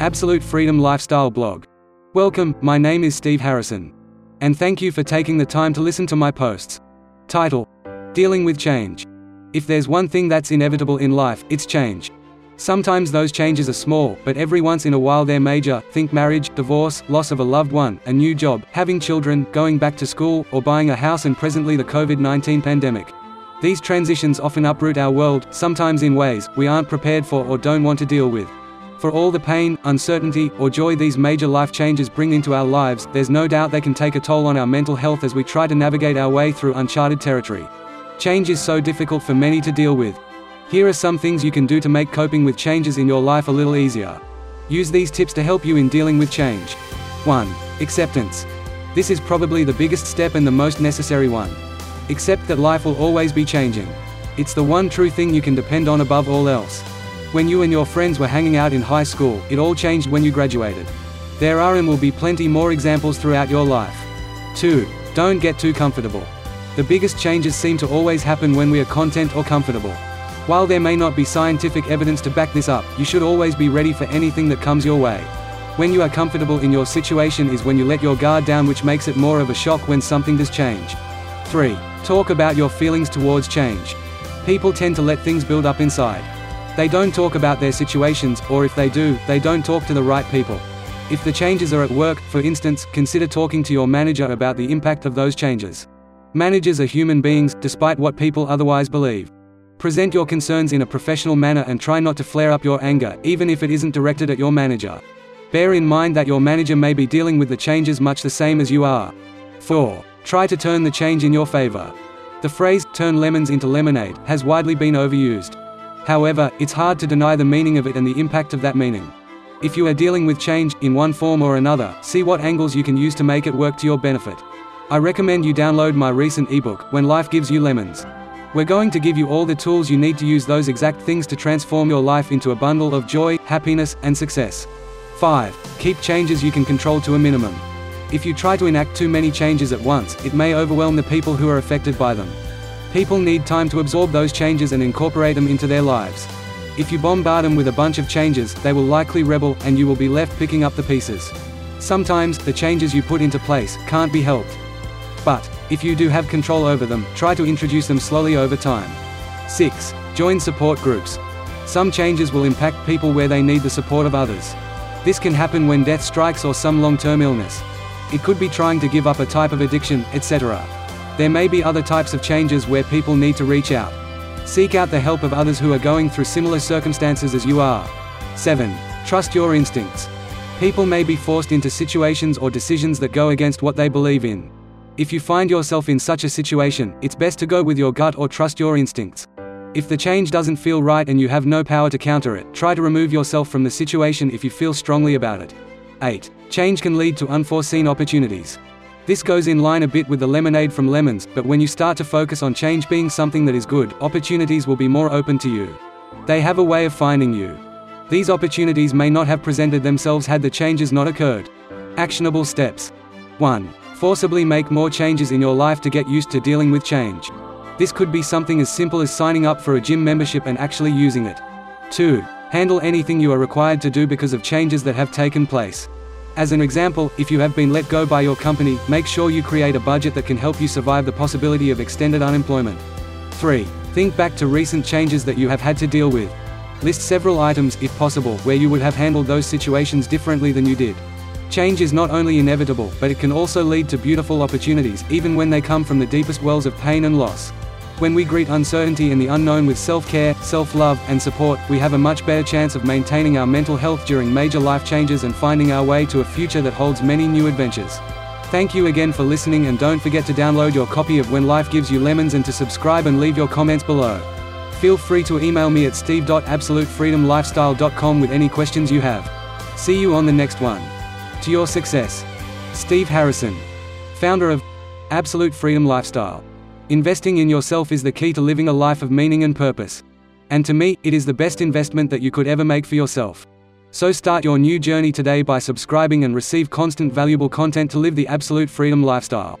Absolute Freedom Lifestyle Blog. Welcome, my name is Steve Harrison. And thank you for taking the time to listen to my posts. Title Dealing with Change. If there's one thing that's inevitable in life, it's change. Sometimes those changes are small, but every once in a while they're major. Think marriage, divorce, loss of a loved one, a new job, having children, going back to school, or buying a house, and presently the COVID 19 pandemic. These transitions often uproot our world, sometimes in ways we aren't prepared for or don't want to deal with. For all the pain, uncertainty, or joy these major life changes bring into our lives, there's no doubt they can take a toll on our mental health as we try to navigate our way through uncharted territory. Change is so difficult for many to deal with. Here are some things you can do to make coping with changes in your life a little easier. Use these tips to help you in dealing with change. 1. Acceptance. This is probably the biggest step and the most necessary one. Accept that life will always be changing. It's the one true thing you can depend on above all else. When you and your friends were hanging out in high school, it all changed when you graduated. There are and will be plenty more examples throughout your life. 2. Don't get too comfortable. The biggest changes seem to always happen when we are content or comfortable. While there may not be scientific evidence to back this up, you should always be ready for anything that comes your way. When you are comfortable in your situation is when you let your guard down which makes it more of a shock when something does change. 3. Talk about your feelings towards change. People tend to let things build up inside. They don't talk about their situations, or if they do, they don't talk to the right people. If the changes are at work, for instance, consider talking to your manager about the impact of those changes. Managers are human beings, despite what people otherwise believe. Present your concerns in a professional manner and try not to flare up your anger, even if it isn't directed at your manager. Bear in mind that your manager may be dealing with the changes much the same as you are. 4. Try to turn the change in your favor. The phrase, turn lemons into lemonade, has widely been overused. However, it's hard to deny the meaning of it and the impact of that meaning. If you are dealing with change, in one form or another, see what angles you can use to make it work to your benefit. I recommend you download my recent ebook, When Life Gives You Lemons. We're going to give you all the tools you need to use those exact things to transform your life into a bundle of joy, happiness, and success. 5. Keep changes you can control to a minimum. If you try to enact too many changes at once, it may overwhelm the people who are affected by them. People need time to absorb those changes and incorporate them into their lives. If you bombard them with a bunch of changes, they will likely rebel, and you will be left picking up the pieces. Sometimes, the changes you put into place can't be helped. But, if you do have control over them, try to introduce them slowly over time. 6. Join support groups. Some changes will impact people where they need the support of others. This can happen when death strikes or some long-term illness. It could be trying to give up a type of addiction, etc. There may be other types of changes where people need to reach out. Seek out the help of others who are going through similar circumstances as you are. 7. Trust your instincts. People may be forced into situations or decisions that go against what they believe in. If you find yourself in such a situation, it's best to go with your gut or trust your instincts. If the change doesn't feel right and you have no power to counter it, try to remove yourself from the situation if you feel strongly about it. 8. Change can lead to unforeseen opportunities. This goes in line a bit with the lemonade from lemons, but when you start to focus on change being something that is good, opportunities will be more open to you. They have a way of finding you. These opportunities may not have presented themselves had the changes not occurred. Actionable steps. 1. Forcibly make more changes in your life to get used to dealing with change. This could be something as simple as signing up for a gym membership and actually using it. 2. Handle anything you are required to do because of changes that have taken place. As an example, if you have been let go by your company, make sure you create a budget that can help you survive the possibility of extended unemployment. 3. Think back to recent changes that you have had to deal with. List several items, if possible, where you would have handled those situations differently than you did. Change is not only inevitable, but it can also lead to beautiful opportunities, even when they come from the deepest wells of pain and loss. When we greet uncertainty and the unknown with self-care, self-love, and support, we have a much better chance of maintaining our mental health during major life changes and finding our way to a future that holds many new adventures. Thank you again for listening and don't forget to download your copy of When Life Gives You Lemons and to subscribe and leave your comments below. Feel free to email me at steve.absolutefreedomlifestyle.com with any questions you have. See you on the next one. To your success. Steve Harrison. Founder of Absolute Freedom Lifestyle. Investing in yourself is the key to living a life of meaning and purpose. And to me, it is the best investment that you could ever make for yourself. So start your new journey today by subscribing and receive constant valuable content to live the absolute freedom lifestyle.